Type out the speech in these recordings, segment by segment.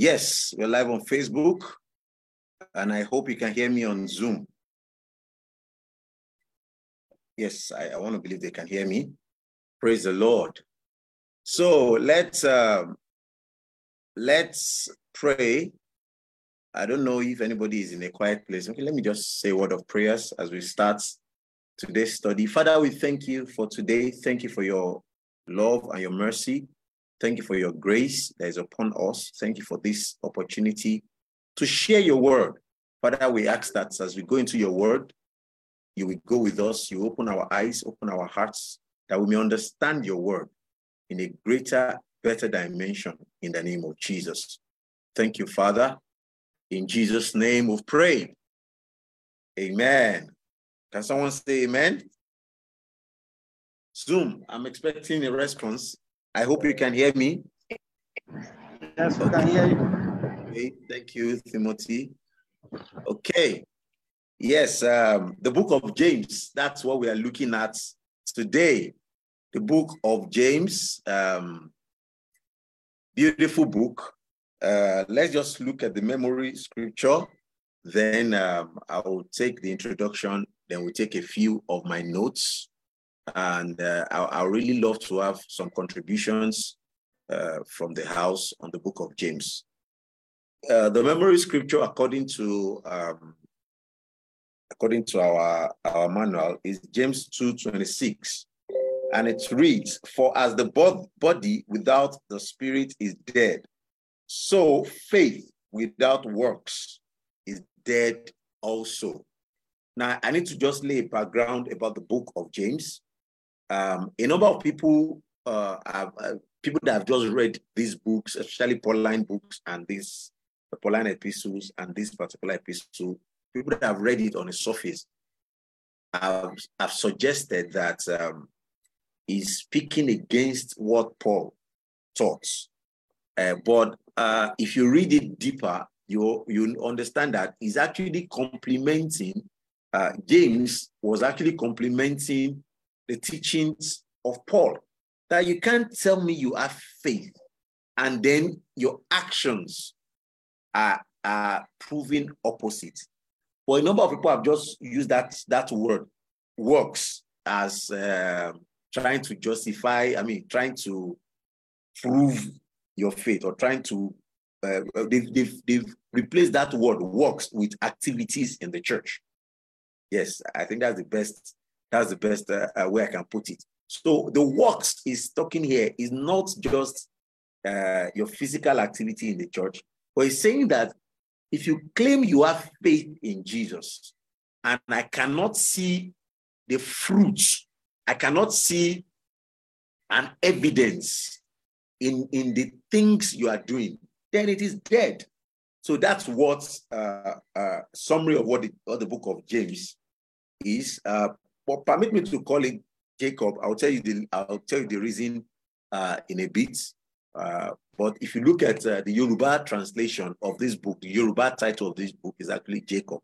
Yes, we're live on Facebook, and I hope you can hear me on Zoom. Yes, I, I want to believe they can hear me. Praise the Lord. So let's um, let's pray. I don't know if anybody is in a quiet place. Okay, let me just say a word of prayers as we start today's study. Father, we thank you for today. Thank you for your love and your mercy. Thank you for your grace that is upon us. Thank you for this opportunity to share your word. Father, we ask that as we go into your word, you will go with us. You open our eyes, open our hearts, that we may understand your word in a greater, better dimension in the name of Jesus. Thank you, Father. In Jesus' name we pray. Amen. Can someone say amen? Zoom, I'm expecting a response. I hope you can hear me. Yes, we can hear you. Okay, thank you, Timothy. Okay. Yes, um, the book of James, that's what we are looking at today. The book of James, um, beautiful book. Uh, let's just look at the memory scripture. Then um, I will take the introduction. Then we'll take a few of my notes and uh, I, I really love to have some contributions uh, from the house on the book of James. Uh, the memory scripture, according to um, according to our our manual, is James two twenty six, and it reads, "For as the body without the spirit is dead, so faith without works is dead also." Now, I need to just lay a background about the book of James um, a number of people uh, have, uh, people that have just read these books, especially Pauline books and these the Pauline epistles and this particular epistle, people that have read it on the surface have, have suggested that um, he's speaking against what Paul taught. Uh, but uh, if you read it deeper, you you understand that he's actually complementing. Uh, James was actually complementing the teachings of Paul. That you can't tell me you have faith and then your actions are, are proving opposite. But a number of people have just used that, that word, works, as uh, trying to justify, I mean, trying to prove your faith or trying to, uh, they've, they've, they've replaced that word works with activities in the church. Yes, I think that's the best that's the best uh, uh, way I can put it. So the works is talking here is not just uh, your physical activity in the church, but it's saying that if you claim you have faith in Jesus, and I cannot see the fruits, I cannot see an evidence in, in the things you are doing, then it is dead. So that's what uh, uh, summary of what the, what the book of James is. Uh, but permit me to call it Jacob. I'll tell you the I'll tell you the reason uh, in a bit. Uh, but if you look at uh, the Yoruba translation of this book, the Yoruba title of this book is actually Jacob,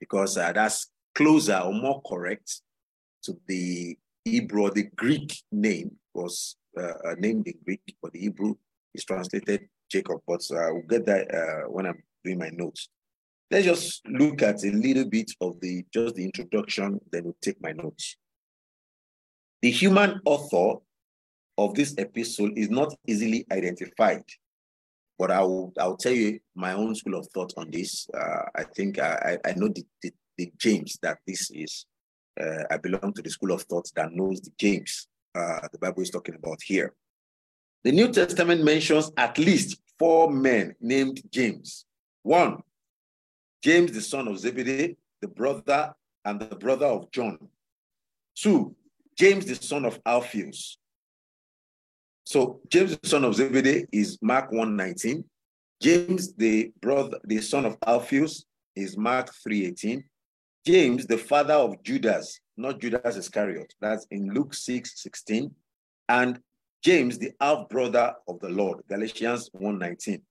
because uh, that's closer or more correct to the Hebrew the Greek name was uh, named in Greek, but the Hebrew is translated Jacob. But uh, we'll get that uh, when I'm doing my notes. Let's just look at a little bit of the just the introduction, then we'll take my notes. The human author of this epistle is not easily identified, but I will I'll tell you my own school of thought on this. Uh, I think I, I know the, the, the James that this is. Uh, I belong to the school of thought that knows the James uh, the Bible is talking about here. The New Testament mentions at least four men named James. One, James, the son of Zebedee, the brother and the brother of John. Two, James, the son of Alphaeus. So James, the son of Zebedee, is Mark 1:19. James, the brother, the son of Alphaeus, is Mark 3:18. James, the father of Judas, not Judas Iscariot, that's in Luke 6:16. And James, the half brother of the Lord, Galatians 1:19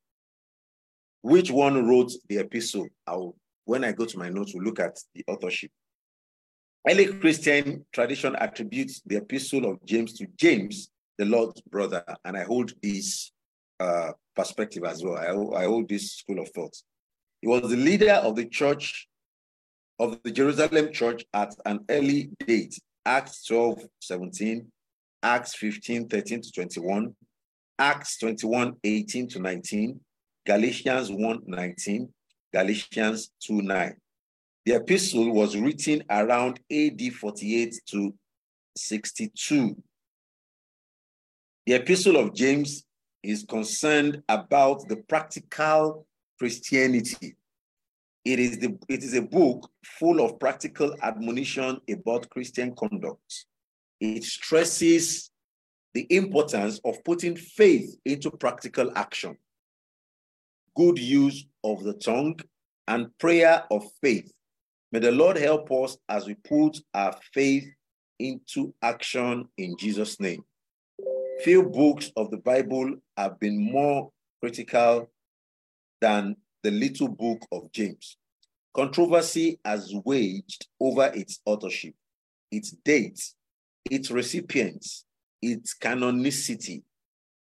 which one wrote the epistle? I'll, when I go to my notes, we'll look at the authorship. Early Christian tradition attributes the epistle of James to James, the Lord's brother, and I hold this uh, perspective as well. I, I hold this school of thought. He was the leader of the church, of the Jerusalem church at an early date, Acts 12, 17, Acts 15, 13 to 21, Acts 21, 18 to 19, Galatians 1, 19, Galatians 2, 9. The epistle was written around AD 48 to 62. The epistle of James is concerned about the practical Christianity. It is, the, it is a book full of practical admonition about Christian conduct. It stresses the importance of putting faith into practical action, good use of the tongue, and prayer of faith. May the Lord help us as we put our faith into action in Jesus' name. Few books of the Bible have been more critical than the little book of James. Controversy has waged over its authorship, its date, its recipients, its canonicity,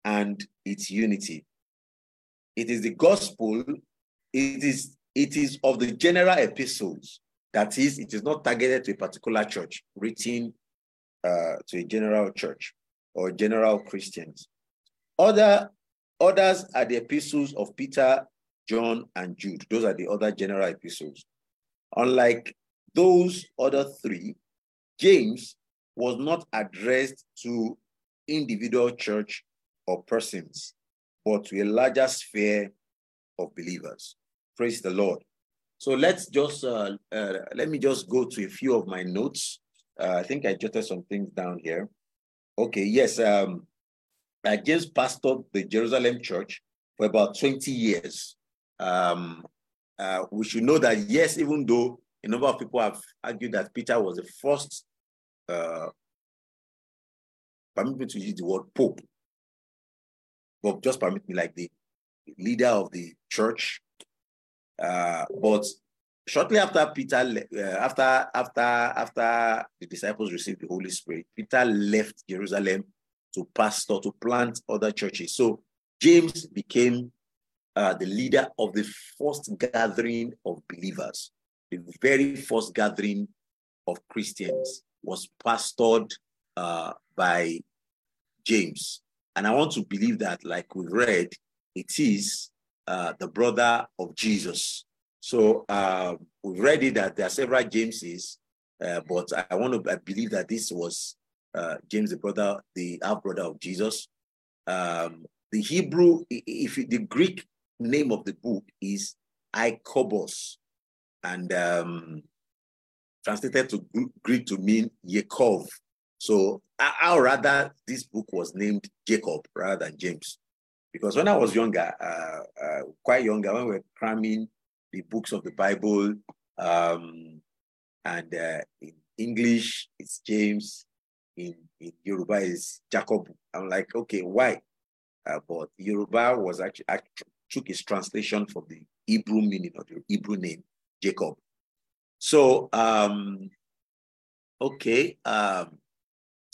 and its unity. It is the gospel, it is, it is of the general epistles. That is, it is not targeted to a particular church, written uh, to a general church or general Christians. Other, others are the epistles of Peter, John, and Jude. Those are the other general epistles. Unlike those other three, James was not addressed to individual church or persons, but to a larger sphere of believers. Praise the Lord. So let's just uh, uh, let me just go to a few of my notes. Uh, I think I jotted some things down here. Okay, yes. Um, I just pastored the Jerusalem church for about 20 years. Um, uh, we should know that, yes, even though a number of people have argued that Peter was the first, uh, permit me to use the word pope, but just permit me like the leader of the church. Uh, but shortly after Peter, uh, after after after the disciples received the Holy Spirit, Peter left Jerusalem to pastor to plant other churches. So James became uh, the leader of the first gathering of believers. The very first gathering of Christians was pastored uh, by James, and I want to believe that, like we read, it is uh, the brother of Jesus so uh, we've read it that there are several Jameses, uh, but I want to I believe that this was uh, James, the brother, the half brother of Jesus. Um, the Hebrew, if the Greek name of the book is Iakobos, and um, translated to Greek to mean Yaakov. So I, rather this book was named Jacob rather than James, because when I was younger, uh, uh, quite younger, when we were cramming the books of the Bible. Um, and uh, in English, it's James. In, in Yoruba, is Jacob. I'm like, okay, why? Uh, but Yoruba was actually, actually took its translation from the Hebrew meaning of the Hebrew name, Jacob. So, um, okay. Um,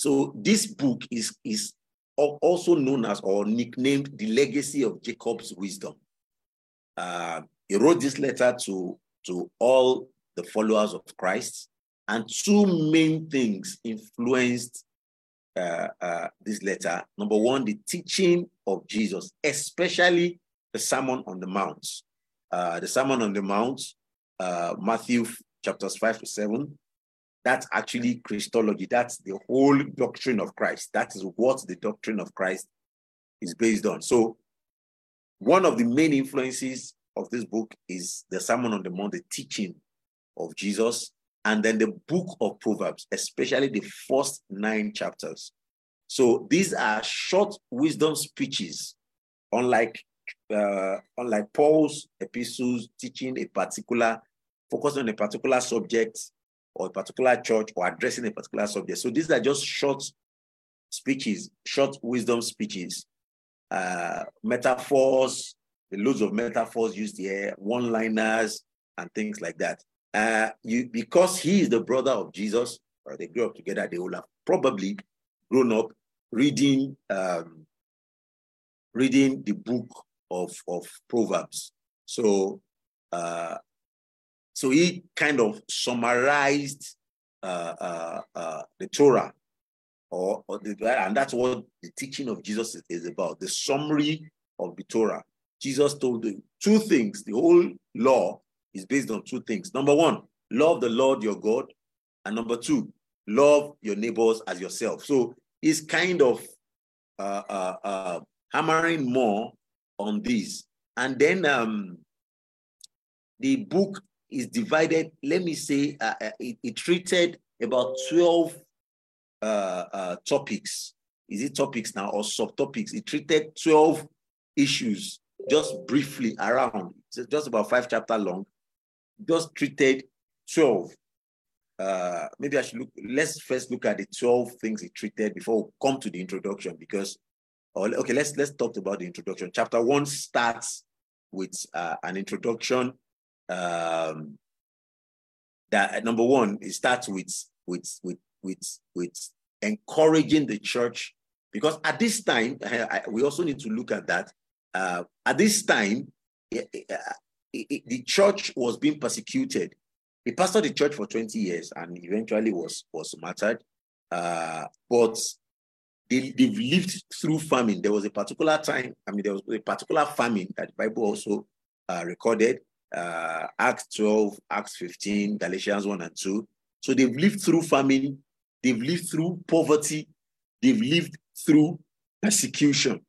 so this book is, is also known as or nicknamed the legacy of Jacob's wisdom. Uh, he wrote this letter to, to all the followers of Christ, and two main things influenced uh, uh, this letter. Number one, the teaching of Jesus, especially the Sermon on the Mount. Uh, the Sermon on the Mount, uh, Matthew chapters 5 to 7, that's actually Christology. That's the whole doctrine of Christ. That is what the doctrine of Christ is based on. So, one of the main influences of this book is the Sermon on the Mount, the teaching of Jesus, and then the book of Proverbs, especially the first nine chapters. So these are short wisdom speeches, unlike uh, unlike Paul's epistles teaching a particular, focusing on a particular subject or a particular church or addressing a particular subject. So these are just short speeches, short wisdom speeches, uh, metaphors, loads of metaphors used here, one-liners, and things like that. Uh, you because he is the brother of Jesus, or they grew up together, they will have probably grown up reading um, reading the book of, of Proverbs. So, uh, so he kind of summarized uh, uh, uh, the Torah, or, or the, and that's what the teaching of Jesus is, is about the summary of the Torah. Jesus told the two things. The whole law is based on two things. Number one, love the Lord your God. And number two, love your neighbors as yourself. So he's kind of uh, uh, uh, hammering more on this. And then um, the book is divided, let me say, uh, uh, it, it, treated about 12 uh, uh, topics. Is it topics now or subtopics? It treated 12 issues just briefly around. It's just about five chapter long. Just treated 12. Uh, maybe I should look, let's first look at the 12 things it treated before we come to the introduction because, or, okay, let's, let's talk about the introduction. Chapter one starts with uh, an introduction um, that number one, it starts with, with, with, with, with encouraging the church because at this time, I, we also need to look at that. Uh, at this time, it, it, it, the church was being persecuted he pastored the church for 20 years and eventually was, was martyred. Uh, but they, they've lived through famine. There was a particular time, I mean, there was a particular famine that the Bible also uh, recorded. Uh, Acts 12, Acts 15, Galatians 1 and 2. So they've lived through famine, they've lived through poverty, they've lived through persecution.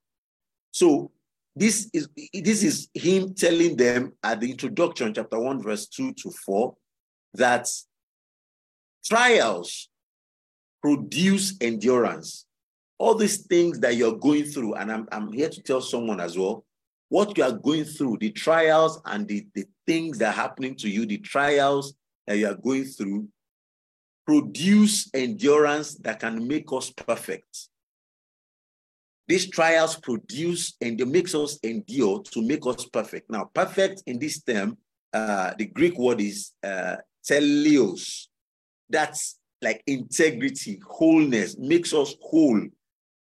So this is this is him telling them at the introduction, chapter 1, verse 2 to 4, that trials produce endurance. All these things that you're going through, and I'm, I'm here to tell someone as well, what you are going through, the trials and the, the things that are happening to you, the trials that you are going through, produce endurance that can make us perfect. These trials produce and it makes us endure to make us perfect. Now, perfect in this term, uh, the Greek word is uh, teleios. That's like integrity, wholeness, makes us whole,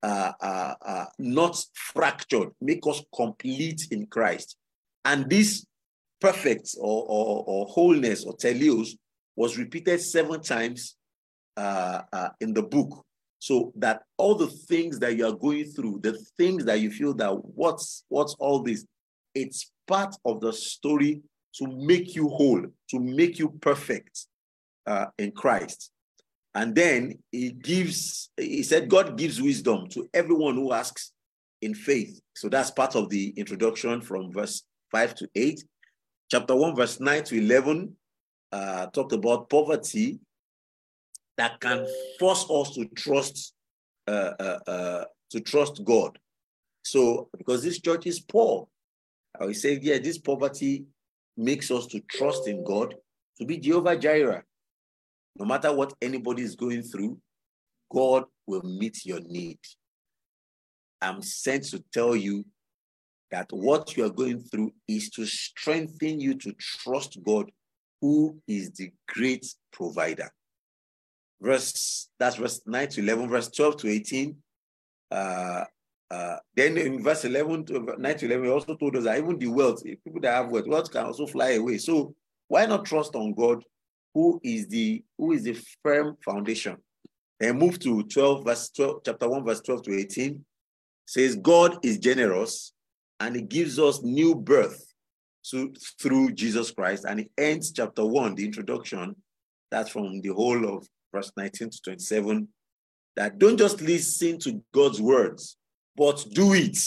uh, uh, uh, not fractured, make us complete in Christ. And this perfect or, or, or wholeness or teleios was repeated seven times uh, uh, in the book. So that all the things that you are going through, the things that you feel that what's what's all this, it's part of the story to make you whole, to make you perfect uh, in Christ. And then he gives, he said, God gives wisdom to everyone who asks in faith. So that's part of the introduction from verse 5 to 8. Chapter 1, verse 9 to 11 uh, talked about poverty that can force us to trust uh, uh, uh to trust God. So because this church is poor, I will say, yeah, this poverty makes us to trust in God, to be Jehovah Jireh. No matter what anybody is going through, God will meet your need. I'm sent to tell you that what you are going through is to strengthen you to trust God, who is the great provider. Verse that's verse 9 to 11, verse 12 to 18. Uh, uh, then in verse 11 to 9 to 11, he also told us that even the wealth, people that have wealth, wealth can also fly away. So why not trust on God, who is the who is the firm foundation? And move to 12, verse 12, chapter 1, verse 12 to 18. Says God is generous and he gives us new birth to, through Jesus Christ. And it ends chapter 1, the introduction, that's from the whole of verse 19 to 27. That don't just listen to God's words, but do it.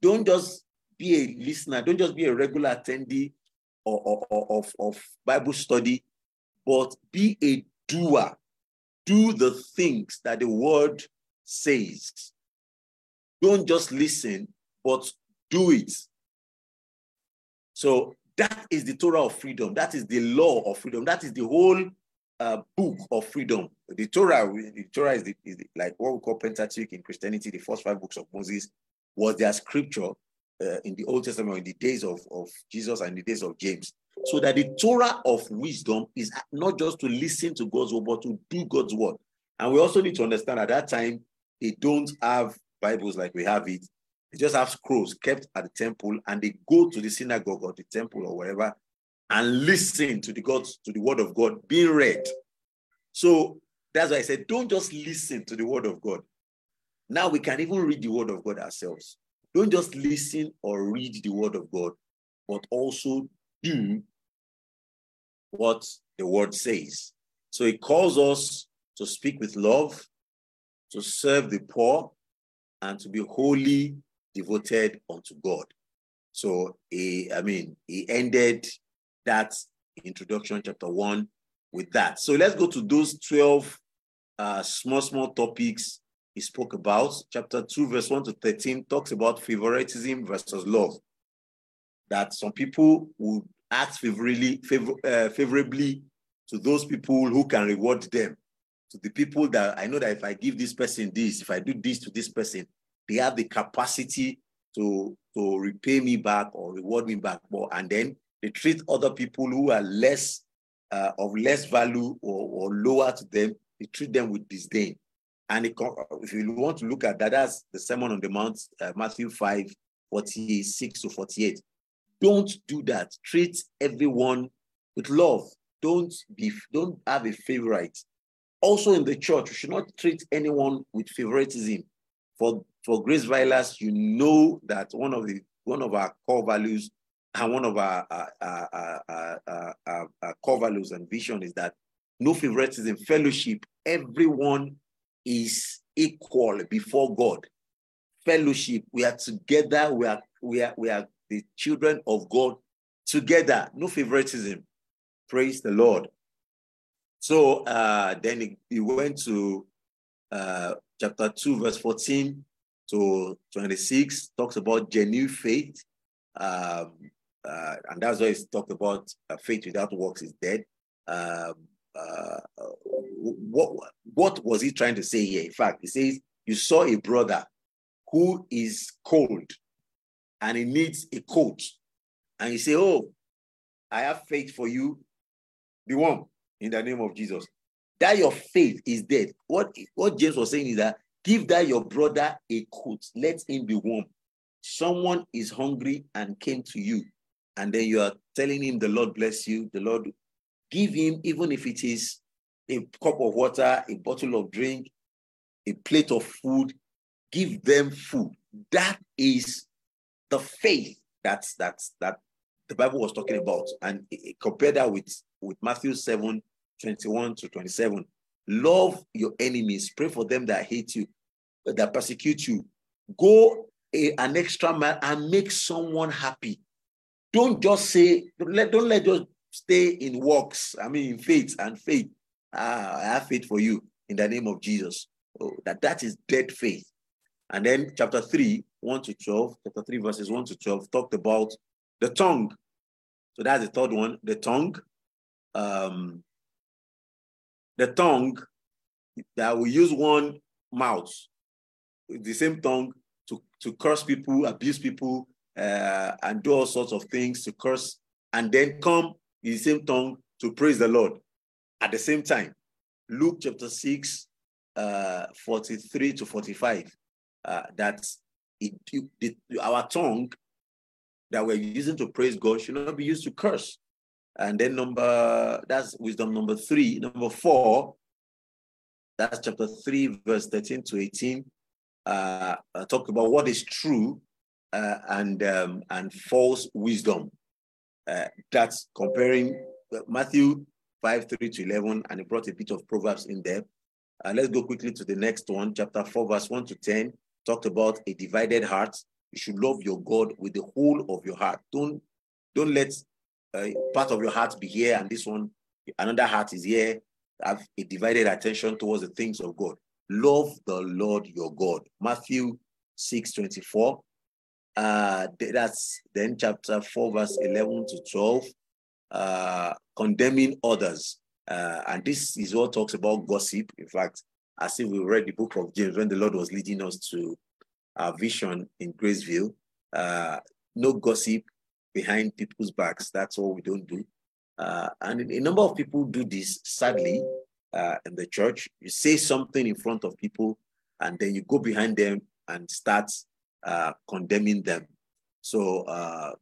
Don't just be a listener, don't just be a regular attendee or, of, of Bible study, but be a doer. Do the things that the word says. Don't just listen, but do it. So that is the Torah of freedom. That is the law of freedom. That is the whole uh, book of freedom. The Torah, the Torah is, the, is the, like what we call Pentateuch in Christianity. The first five books of Moses was their scripture uh, in the Old Testament in the days of, of Jesus and the days of James. So that the Torah of wisdom is not just to listen to God's word, but to do God's word. And we also need to understand at that time, they don't have Bibles like we have it. They just have scrolls kept at the temple, and they go to the synagogue or the temple or wherever and listen to the God, to the word of God being read. So that's why I said, don't just listen to the word of God. Now we can even read the word of God ourselves. Don't just listen or read the word of God, but also do what the word says. So it calls us to speak with love, to serve the poor, and to be wholly devoted unto God. So he, I mean, he ended that introduction, chapter one, with that. So let's go to those 12 uh, small, small topics he spoke about. Chapter 2, verse 1 to 13 talks about favoritism versus love. That some people would act favorably, favor, uh, favorably to those people who can reward them. To the people that I know that if I give this person this, if I do this to this person, they have the capacity to, to repay me back or reward me back more. And then they treat other people who are less uh, of less value or, or lower to them, they treat them with disdain. And it, if you want to look at that, that's the Sermon on the Mount, uh, Matthew 5, 46 to 48. Don't do that. Treat everyone with love. Don't be, don't have a favorite. Also in the church, you should not treat anyone with favoritism. For for Grace Violers, you know that one of the one of our core values and one of our, our, our, our core values and vision is that no favoritism, fellowship. Everyone is equal before God. Fellowship. We are together. We are we are we are the children of God together. No favoritism. Praise the Lord. So uh, then he, he went to uh, chapter 2, verse 14 to 26, talks about genuine faith. Um, uh, and that's why he's talked about uh, faith without works is dead. Um, uh, what, what was he trying to say here? In fact, he says, You saw a brother who is cold and he needs a coat. And you say, Oh, I have faith for you. Be warm in the name of Jesus. That your faith is dead. What, what James was saying is that give that your brother a coat. Let him be warm. Someone is hungry and came to you, and then you are telling him, The Lord bless you. The Lord give him, even if it is a cup of water, a bottle of drink, a plate of food, give them food. That is the faith that's that's that the Bible was talking about. And compare that with, with Matthew 7, 21 to 27. Love your enemies, pray for them that hate you, that persecute you. Go a, an extra mile and make someone happy. Don't just say, don't let, don't let just stay in works. I mean, in faith and faith. Ah, I have faith for you in the name of Jesus. Oh, that that is dead faith. And then chapter 3, 1 to 12, chapter 3, verses 1 to 12, talked about the tongue. So that's the third one, the tongue. Um, the tongue that we use one mouth, the same tongue to, to curse people, abuse people, uh, and do all sorts of things to curse, and then come in the same tongue to praise the Lord at the same time. Luke chapter 6, uh, 43 to 45, uh, that it, it, our tongue that we're using to praise God should not be used to curse. And then number, that's wisdom number three. Number four, that's chapter 3, verse 13 to 18. Uh, uh, talk about what is true uh, and um, and false wisdom. Uh, that's comparing Matthew 5, 3 to 11, and he brought a bit of Proverbs in there. Uh, let's go quickly to the next one, chapter 4, verse 1 to 10. Talked about a divided heart. You should love your God with the whole of your heart. Don't, don't let uh, part of your heart be here and this one, another heart is here. Have a divided attention towards the things of God. Love the Lord your God. Matthew 6, 24. Uh, that's then chapter 4, verse 11 to 12 uh, condemning others. Uh, and this is what talks about gossip. In fact, as if we read the book of James when the Lord was leading us to our vision in Graceville, uh, no gossip behind people's backs. That's what we don't do. Uh, and a number of people do this, sadly, uh, in the church. You say something in front of people, and then you go behind them and start uh, condemning them. So uh,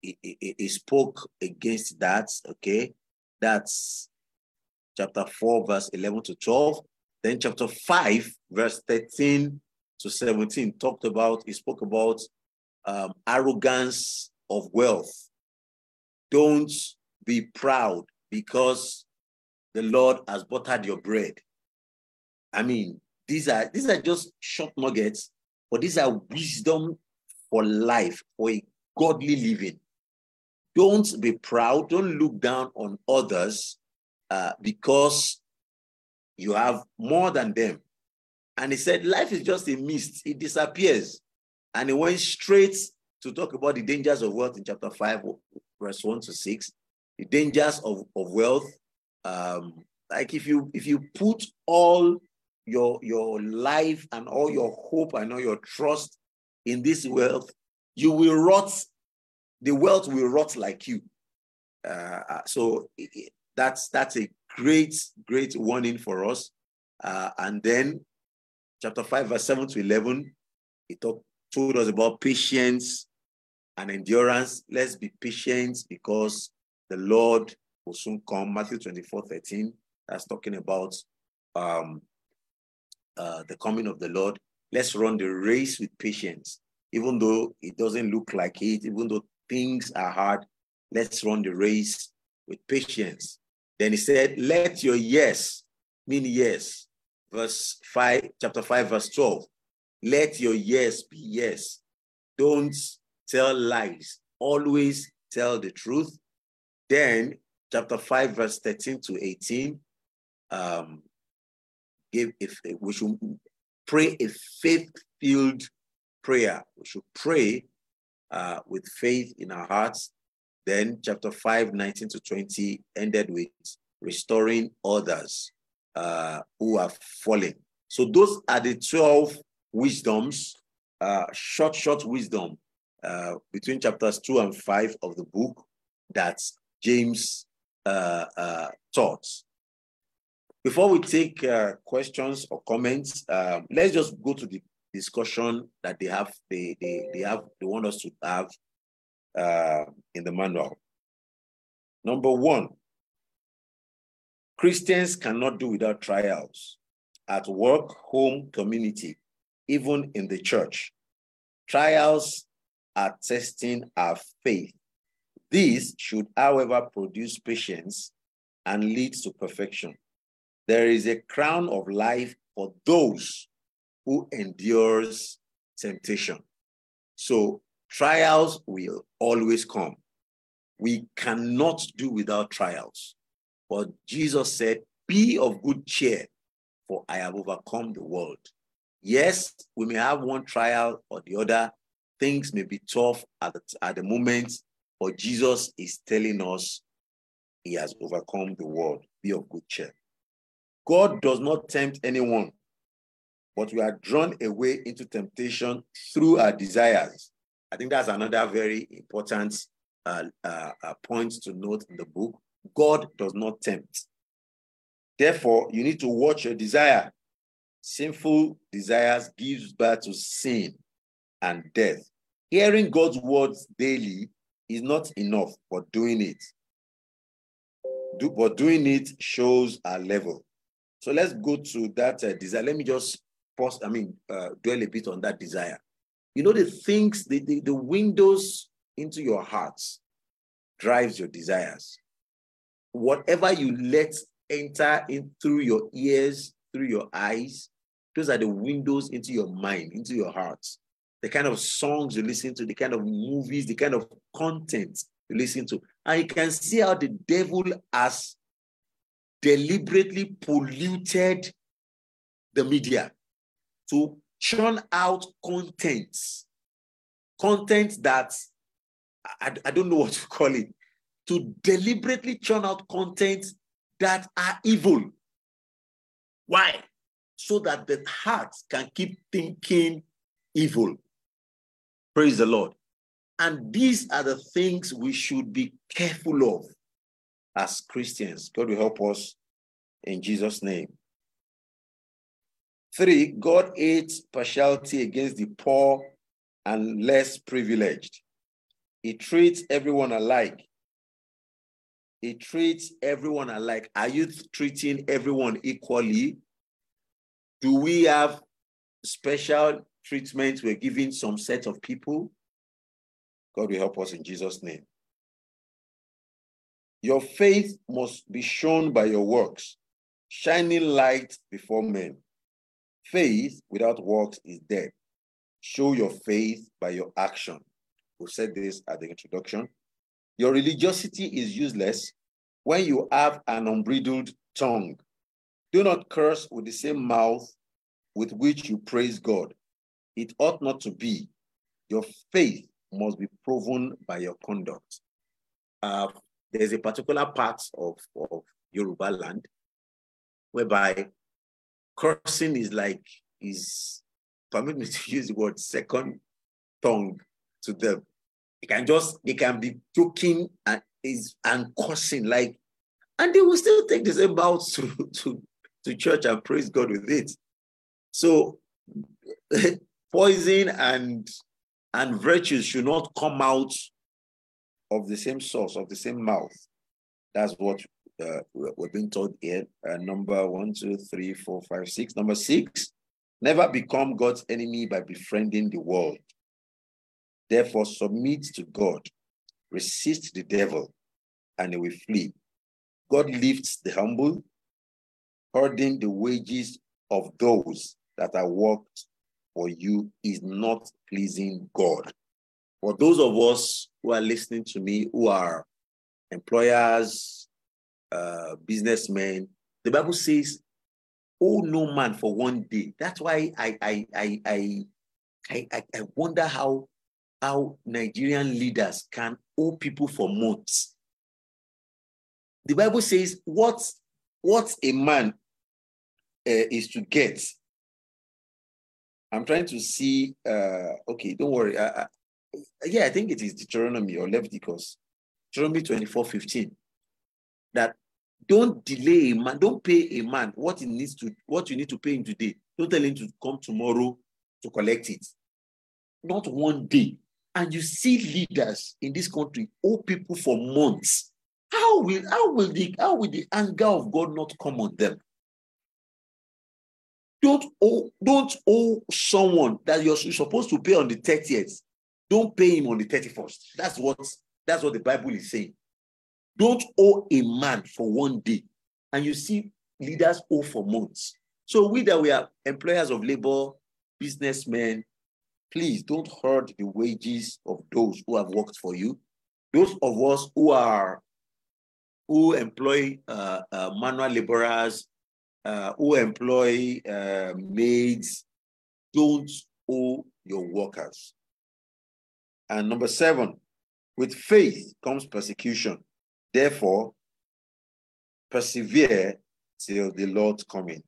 he, he, he spoke against that. Okay, that's chapter 4, verse 11 to 12. Then chapter 5, verse 13 to 17 talked about, he spoke about um, arrogance of wealth. Don't be proud because the Lord has buttered your bread. I mean, these are these are just short nuggets, but these are wisdom for life, for a godly living. Don't be proud. Don't look down on others uh, because you have more than them. And he said, life is just a mist, it disappears. And he went straight to talk about the dangers of wealth in chapter 5, verse 1 to 6. The dangers of, of wealth. Um, like if you if you put all your your life and all your hope and all your trust in this wealth, you will rot. The wealth will rot like you. Uh, uh so that's that's a great great warning for us. Uh, and then chapter 5, verse 7 to 11, it talk, told us about patience and endurance. Let's be patient because the Lord will soon come. Matthew 24, 13, that's talking about um, uh, the coming of the Lord. Let's run the race with patience. Even though it doesn't look like it, even though things are hard, let's run the race with patience. Then he said, Let your yes mean yes. Verse 5, chapter 5, verse 12. Let your yes be yes. Don't tell lies. Always tell the truth. Then, chapter 5, verse 13 to 18, um, give if we should pray a faith-filled prayer. We should pray uh, with faith in our hearts. Then, chapter 5, 19 to 20, ended with restoring others uh, who are falling. So, those are the 12 wisdoms, uh, short, short wisdom uh, between chapters two and five of the book that James uh, uh, taught. Before we take uh, questions or comments, um, let's just go to the discussion that they have. They they they have they want us to have uh, in the manual. Number one, Christians cannot do without trials at work, home, community, even in the church. Trials are testing our faith. These should, however, produce patience and lead to perfection. There is a crown of life for those who endures temptation. So trials will always come. We cannot do without trials. But Jesus said, Be of good cheer, for I have overcome the world. Yes, we may have one trial or the other. Things may be tough at the, at the moment, but Jesus is telling us he has overcome the world. Be of good cheer. God does not tempt anyone, but we are drawn away into temptation through our desires. I think that's another very important uh, uh, uh, point to note in the book. God does not tempt. Therefore, you need to watch your desire Sinful desires gives birth to sin and death. Hearing God's words daily is not enough, but doing it. Do, but doing it shows our level. So let's go to that uh, desire. Let me just pause, I mean, uh, dwell a bit on that desire. You know, the things, the, the, the windows into your hearts drives your desires. Whatever you let enter in through your ears, through your eyes, those are the windows into your mind, into your heart. The kind of songs you listen to, the kind of movies, the kind of content you listen to. And you can see how the devil has deliberately polluted the media to churn out contents, content that I, I don't know what to call it, to deliberately churn out content that are evil. Why? so that the heart can keep thinking evil. Praise the Lord. And these are the things we should be careful of as Christians. God will help us in Jesus' name. Three, God hates partiality against the poor and less privileged. He treats everyone alike. He treats everyone alike. Are you treating everyone equally? Do we have special treatment we're giving some set of people? God will help us in Jesus' name. Your faith must be shown by your works, shining light before men. Faith without works is dead. Show your faith by your action. We said this at the introduction. Your religiosity is useless when you have an unbridled tongue. Do not curse with the same mouth with which you praise God. It ought not to be. Your faith must be proven by your conduct. Uh, there's a particular part of, of Yoruba land whereby cursing is like, is, permit me to use the word second tongue to them. They can just, they can be joking and is and cursing like, and they will still take the same bows to, to, to church and praise God with it. So poison and and virtues should not come out of the same source, of the same mouth. That's what uh, we're being told here. Uh, number one, two, three, four, five, six. Number six, never become God's enemy by befriending the world. Therefore, submit to God, resist the devil, and he will flee. God lifts the humble, hoarding the wages of those that are worked for you is not pleasing God. For those of us who are listening to me, who are employers, uh, businessmen, the Bible says, "Oh, no man for one day." That's why I I I I I, I wonder how how Nigerian leaders can owe people for months. The Bible says, "What what a man uh, is to get I'm trying to see. Uh, okay, don't worry. I, I, yeah, I think it is Deuteronomy or Leviticus, Deuteronomy 24 15. That don't delay a man, don't pay a man what he needs to, what you need to pay him today. Don't tell him to come tomorrow to collect it. Not one day. And you see leaders in this country owe people for months. How will how will the how will the anger of God not come on them? Don't owe, don't owe someone that you're supposed to pay on the 30th. Don't pay him on the 31st. That's what that's what the Bible is saying. Don't owe a man for one day. And you see leaders owe for months. So we that we are employers of labor, businessmen, please don't hurt the wages of those who have worked for you. Those of us who are who employ uh, uh, manual laborers, uh, who employ uh, maids don't owe your workers. And number seven, with faith comes persecution. Therefore, persevere till the Lord's coming.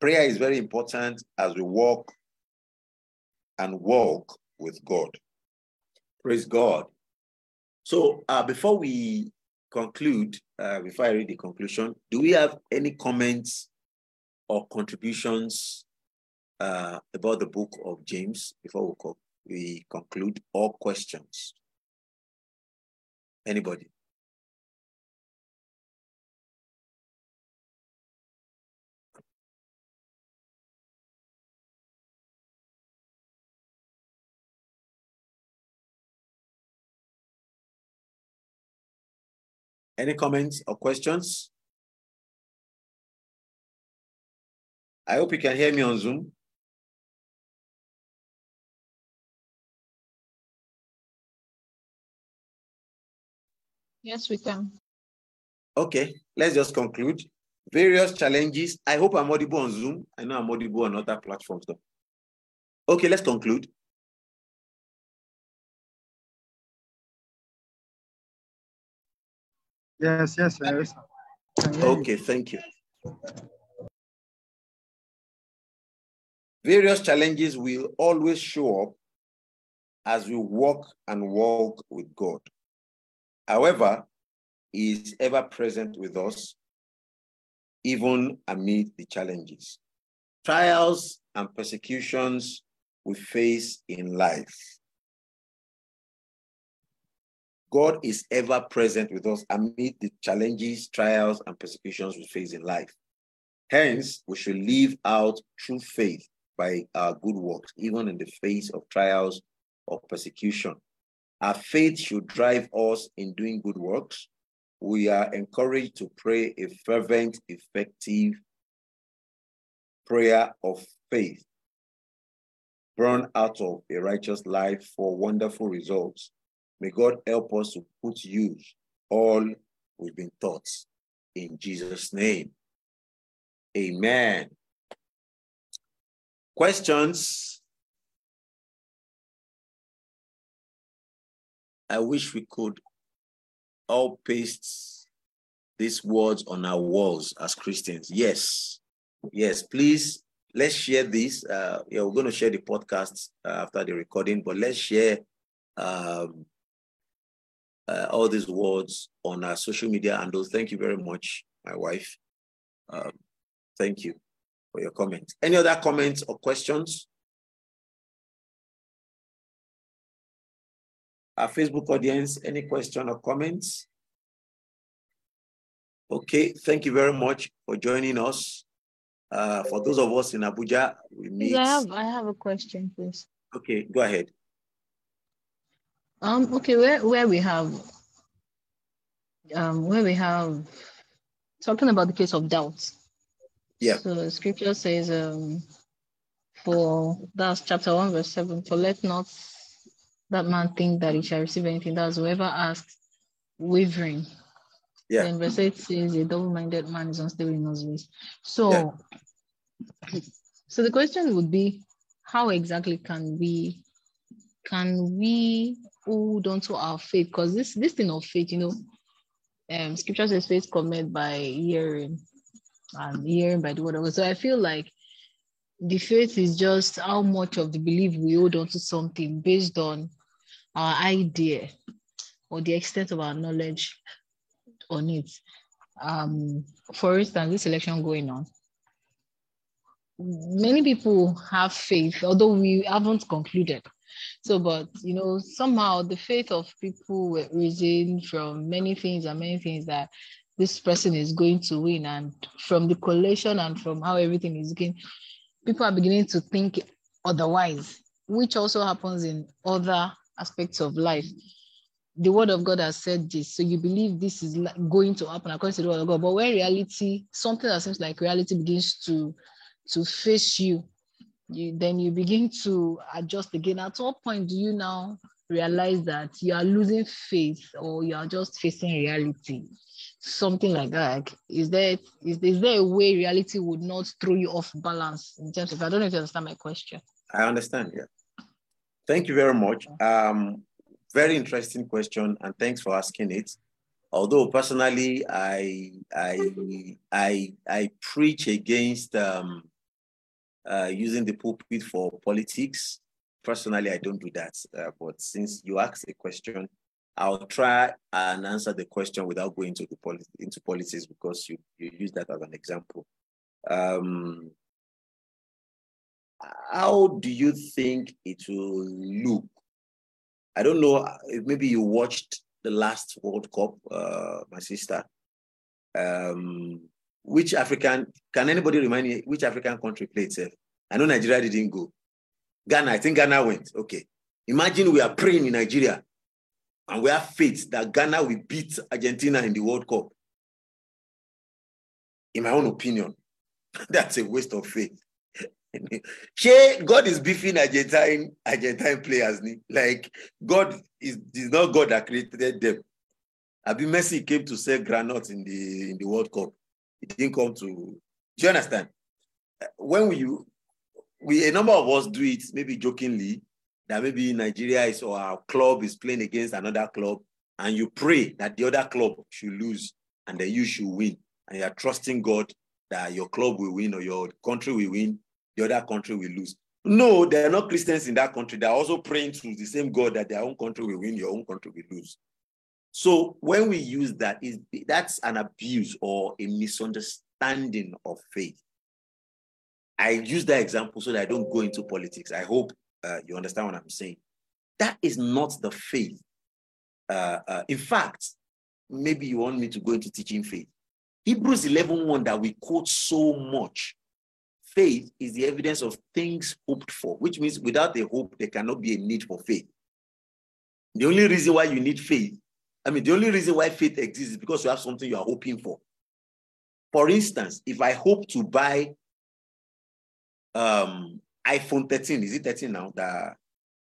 Prayer is very important as we walk and walk with God. Praise God. So uh, before we conclude, uh, before I read the conclusion, do we have any comments or contributions uh, about the book of James before we, co we conclude, or questions? Anybody? Any comments or questions? I hope you can hear me on Zoom. Yes, we can. Okay, let's just conclude. Various challenges. I hope I'm audible on Zoom. I know I'm audible on other platforms though. Okay, let's conclude. Yes, yes, yes. Okay, thank you. Various challenges will always show up as we walk and walk with God. However, He is ever present with us, even amid the challenges. trials and persecutions we face in life. God is ever present with us amid the challenges, trials, and persecutions we face in life. Hence, we should live out true faith by our good works, even in the face of trials or persecution. Our faith should drive us in doing good works. We are encouraged to pray a fervent, effective prayer of faith, born out of a righteous life for wonderful results. May God help us to put use all we've been taught in Jesus' name. Amen. Questions? I wish we could all paste these words on our walls as Christians. Yes. Yes, please. Let's share this. Uh, yeah, we're going to share the podcast uh, after the recording, but let's share um, uh, all these words on our social media handles. Thank you very much, my wife. Um, thank you for your comments. Any other comments or questions? Our Facebook audience, any question or comments? Okay, thank you very much for joining us. Uh, for those of us in Abuja, we meet. I have, I have a question, please. Okay, go ahead. Um, okay, where where we have um where we have talking about the case of doubt. Yeah. So scripture says um for that's chapter one, verse seven, for let not that man think that he shall receive anything. That's whoever asks wavering. Yeah. Then verse 8 says a double-minded man is unstable in his ways. So so the question would be how exactly can we can we hold on to our faith? Because this this thing of faith, you know, um scripture says faith cometh by hearing and hearing by the word of God. So I feel like the faith is just how much of the belief we hold on to something based on our idea or the extent of our knowledge on it. Um, for instance, this election going on, many people have faith, although we haven't concluded. So, but you know, somehow the faith of people were risen from many things and many things that this person is going to win, and from the collation and from how everything is looking, people are beginning to think otherwise, which also happens in other aspects of life. The word of God has said this, so you believe this is going to happen according to the word of God. But when reality, something that seems like reality begins to to face you, you then you begin to adjust again. At what point do you now realize that you are losing faith or you are just facing reality? Something like that. Is there is, is there a way reality would not throw you off balance in terms of I don't know if you understand my question. I understand. Yeah. Thank you very much. Um, very interesting question, and thanks for asking it. Although personally, I I I I preach against um, uh, using the pulpit for politics. Personally, I don't do that. Uh, but since you asked a question, I'll try and answer the question without going into the poli- into politics because you you use that as an example. Um, how do you think it will look? I don't know. Maybe you watched the last World Cup, uh, my sister. Um, which African can anybody remind me which African country played safe? I know Nigeria didn't go. Ghana, I think Ghana went. Okay. Imagine we are praying in Nigeria and we have faith that Ghana will beat Argentina in the World Cup. In my own opinion, that's a waste of faith. Shey, God is beefing Argentine Argentine players. Like God is, is not God that created them. Abi Messi came to sell granite in the in the World Cup. He didn't come to. Do you understand? When we we a number of us do it, maybe jokingly, that maybe Nigeria is or our club is playing against another club, and you pray that the other club should lose and then you should win, and you are trusting God that your club will win or your country will win, the other country will lose. No, they are not Christians in that country. They are also praying to the same God that their own country will win, your own country will lose. So when we use that, is that's an abuse or a misunderstanding of faith. I use that example so that I don't go into politics. I hope uh, you understand what I'm saying. That is not the faith. Uh, uh, in fact, maybe you want me to go into teaching faith. Hebrews 11 1 that we quote so much. Faith is the evidence of things hoped for, which means without a hope, there cannot be a need for faith. The only reason why you need faith, I mean, the only reason why faith exists is because you have something you are hoping for. For instance, if I hope to buy um iPhone 13, is it 13 now? That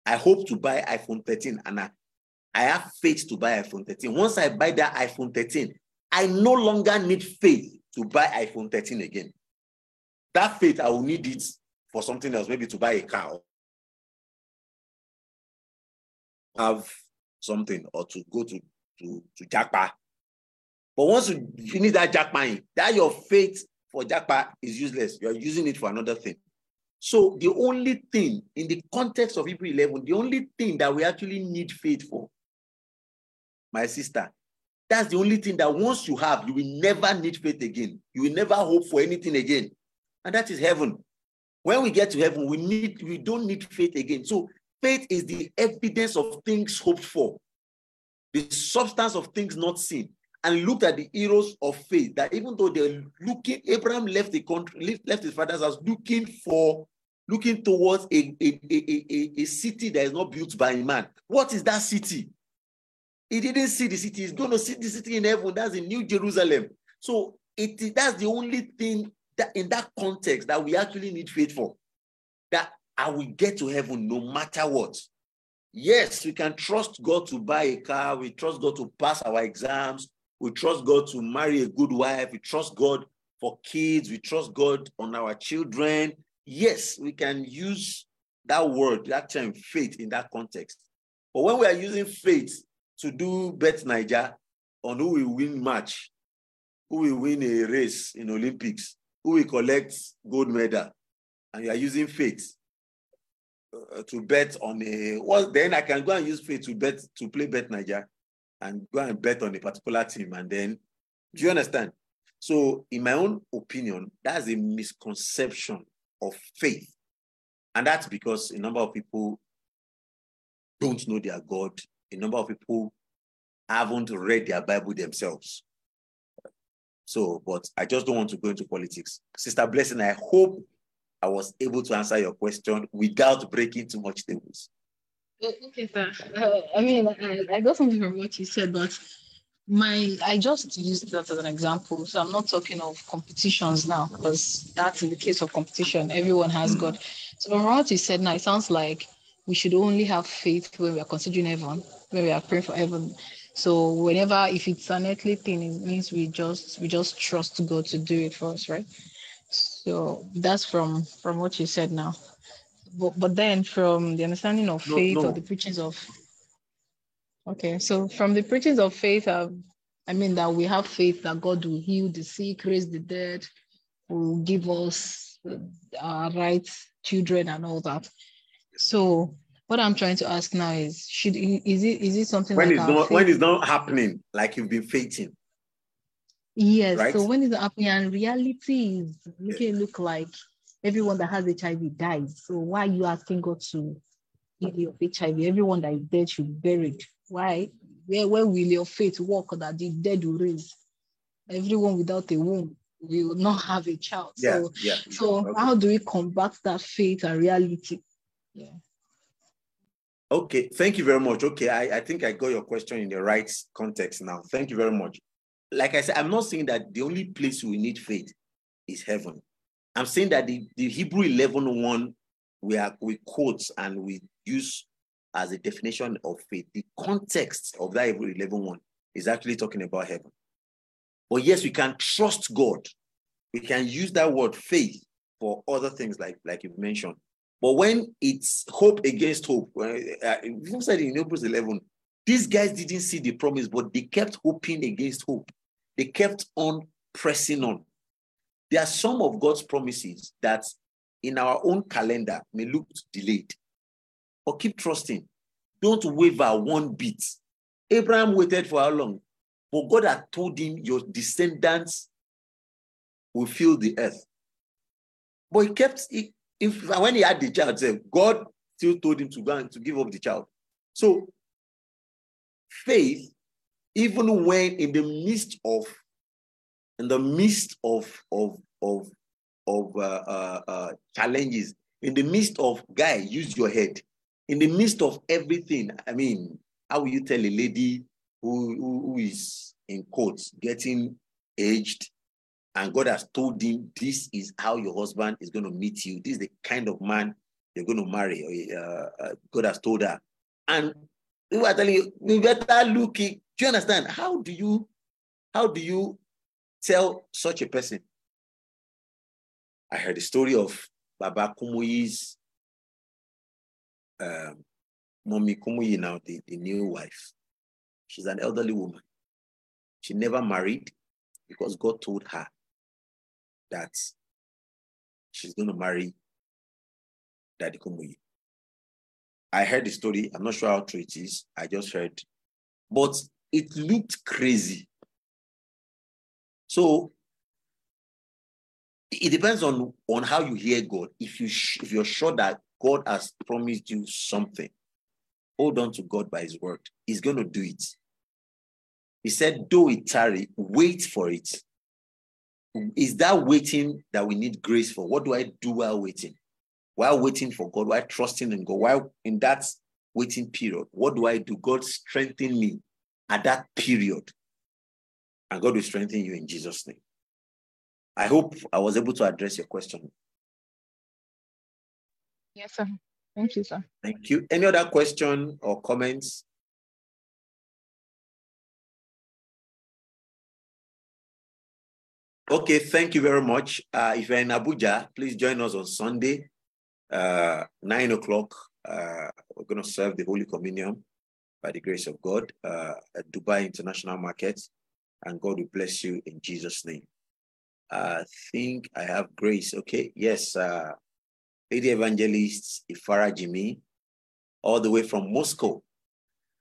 I hope to buy iPhone 13 and I, I have faith to buy iPhone 13. Once I buy that iPhone 13, I no longer need faith to buy iPhone 13 again. That faith, I will need it for something else, maybe to buy a car, have something, or to go to to to Japa. But once you finish that Japa, eh, that your faith for Japa is useless. You are using it for another thing. So the only thing in the context of Hebrew 11, the only thing that we actually need faith for, my sister, that's the only thing that once you have, you will never need faith again. You will never hope for anything again. And that is heaven. When we get to heaven, we need we don't need faith again. So faith is the evidence of things hoped for, the substance of things not seen. And look at the heroes of faith that even though they're looking, Abraham left the country, left his father's house looking for, looking towards a, a, a, a, a city that is not built by man. What is that city? He didn't see the city. He's going to see the city in heaven. That's in New Jerusalem. So it that's the only thing that in that context that we actually need faith for. That I will get to heaven no matter what. Yes, we can trust God to buy a car. We trust God to pass our exams. We trust God to marry a good wife. We trust God for kids. We trust God on our children. Yes, we can use that word, that term, faith, in that context. But when we are using faith to do Bet9ja on who will win match, who will win a race in Olympics, who will collect gold medal, and you are using faith uh, to bet on a well, then I can go and use faith to bet to play Bet9ja and go and bet on a particular team, and then do you understand? So, in my own opinion, that's a misconception of faith, and that's because a number of people don't know their God a number of people haven't read their Bible themselves. So, but I just don't want to go into politics. Sister Blessing, I hope I was able to answer your question without breaking too much tables. Oh, okay, sir. Uh, I mean, I, I got something from what you said, but my I just used that as an example. So I'm not talking of competitions now, because that's in the case of competition. Everyone has mm. So from what you said now, it sounds like we should only have faith when we are considering heaven, when we are praying for heaven. So whenever if it's an earthly thing, it means we just we just trust God to do it for us, right? So that's from from what you said now. But but then from the understanding of faith no, no. or the preachings of okay, so from the preachings of faith, uh, I mean that we have faith that God will heal the sick, raise the dead, will give us our right children and all that. So what I'm trying to ask now is, should is it is it something when like it's not when it's not happening like you've been faithing? Yes. Right? So when it's happening, and reality is making it look like everyone that has HIV dies. So why are you asking God to heal your HIV? Everyone that is dead should be buried. Why? Where, where will your faith work that the dead will raise? Everyone without a womb will not have a child. Yeah, so, yeah, so okay. how do we combat that faith and reality? Yeah. Okay, thank you very much. Okay, I, I think I got your question in the right context now. Thank you very much. Like I said, I'm not saying that the only place we need faith is heaven. I'm saying that the, the Hebrew 11 one we are we quote and we use as a definition of faith. The context of that Hebrew 11 one is actually talking about heaven. But yes, we can trust God. We can use that word faith for other things like like you mentioned. But when it's hope against hope, uh, you said in Hebrews 11, these guys didn't see the promise, but they kept hoping against hope. They kept on pressing on. There are some of God's promises that in our own calendar may look delayed, but keep trusting. Don't waver one bit. Abraham waited for how long? But God had told him, Your descendants will fill the earth. But he kept he, if when he had the child, God still told him to go and to give up the child. So faith, even when in the midst of in the midst of of of of uh, uh, uh, challenges, in the midst of guy, use your head. In the midst of everything, I mean, how will you tell a lady who, who, who is in quotes getting aged and God has told him this is how your husband is going to meet you. This is the kind of man you're going to marry. Uh, uh, God has told her, and we were telling you, we better look. Do you understand? How do you, how do you tell such a person? I heard the story of Baba Kumuyi's um, Mommy Kumuyi now, the, the new wife. She's an elderly woman. She never married because God told her that she's going to marry Daddy Kumuyi. I heard the story. I'm not sure how true it is. I just heard. But it looked crazy. So it depends on, on how you hear God. If you if you're sure that God has promised you something, hold on to God by his word. He's going to do it. He said, "Do it tarry, wait for it. Is that waiting that we need grace for? What do I do while waiting? While waiting for God, while trusting in God, while in that waiting period, what do I do? God strengthen me at that period. And God will strengthen you in Jesus' name. I hope I was able to address your question. Yes, sir. Thank you, sir. Thank you. Any other question or comments? Okay, thank you very much. Uh, if you're in Abuja, please join us on Sunday, uh, 9 o'clock. Uh, we're going to serve the Holy Communion by the grace of God uh, at Dubai International Market, and God will bless you in Jesus' name. I think I have grace. Okay, yes. Uh, Lady Evangelist Ifara Jimmy, all the way from Moscow.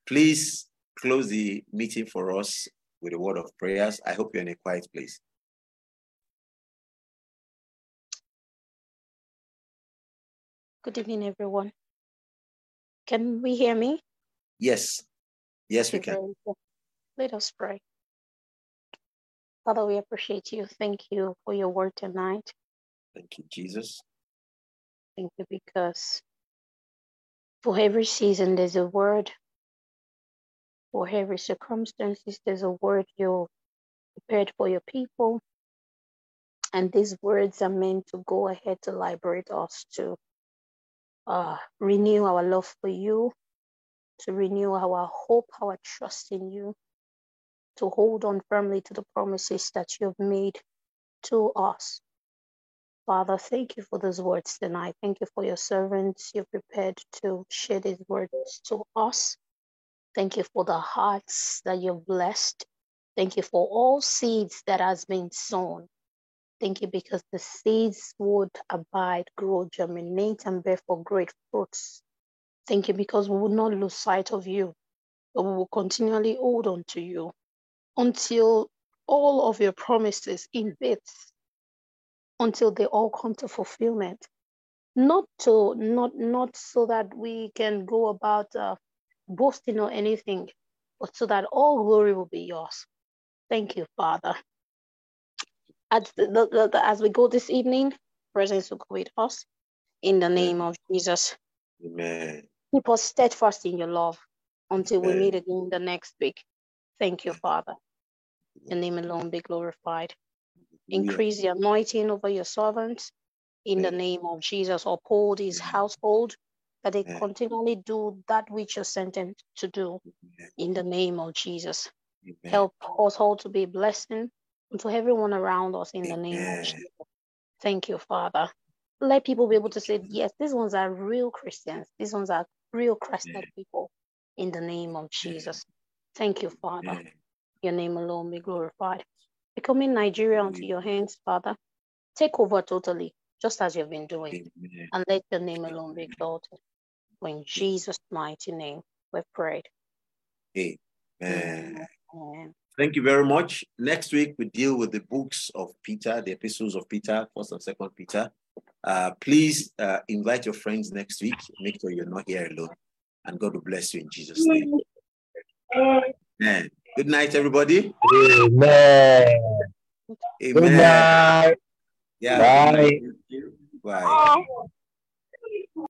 Please close the meeting for us with a word of prayers. I hope you're in a quiet place. Good evening, everyone. Can we hear me? Yes. Yes, we can. Let us pray. Father, we appreciate you. Thank you for your word tonight. Thank you, Jesus. Thank you because for every season there's a word. For every circumstances there's a word you prepared for your people. And these words are meant to go ahead to liberate us to uh, renew our love for you, to renew our hope, our trust in you, to hold on firmly to the promises that you have made to us. Father, thank you for those words tonight. Thank you for your servants You're prepared to share these words to us. Thank you for the hearts that you've blessed. Thank you for all seeds that has been sown. Thank you because the seeds would abide, grow, germinate, and bear for great fruits. Thank you because we will not lose sight of you, but we will continually hold on to you until all of your promises in bits, until they all come to fulfillment. Not to not not so that we can go about uh, boasting or anything, but so that all glory will be yours. Thank you, Father. As, the, the, the, as we go this evening, presence will go with us in the name of Jesus. Amen. Keep us steadfast in your love until we meet again the next week. Thank you, Father. Your name alone be glorified. Increase the anointing over your servants in the name of Jesus. Uphold his household that they Amen. continually do that which you're sent them to do in the name of Jesus. Help us all to be a blessing to everyone around us in the name of Jesus. Thank you, Father. Let people be able to say, yes, these ones are real Christians. These ones are real Christ-like people in the name of Jesus. Thank you, Father. Your name alone be glorified. We commit Nigeria into your hands, Father. Take over totally, just as you've been doing, and let your name alone be exalted. In Jesus' mighty name, we prayed. Amen. Amen. Thank you very much. Next week we deal with the books of Peter, the epistles of Peter, First and Second Peter. Uh, please uh, invite your friends next week. Make sure you're not here alone. And God will bless you in Jesus' name. Amen. Good night, everybody. Amen. Amen. Good night. Yeah. Bye. Bye.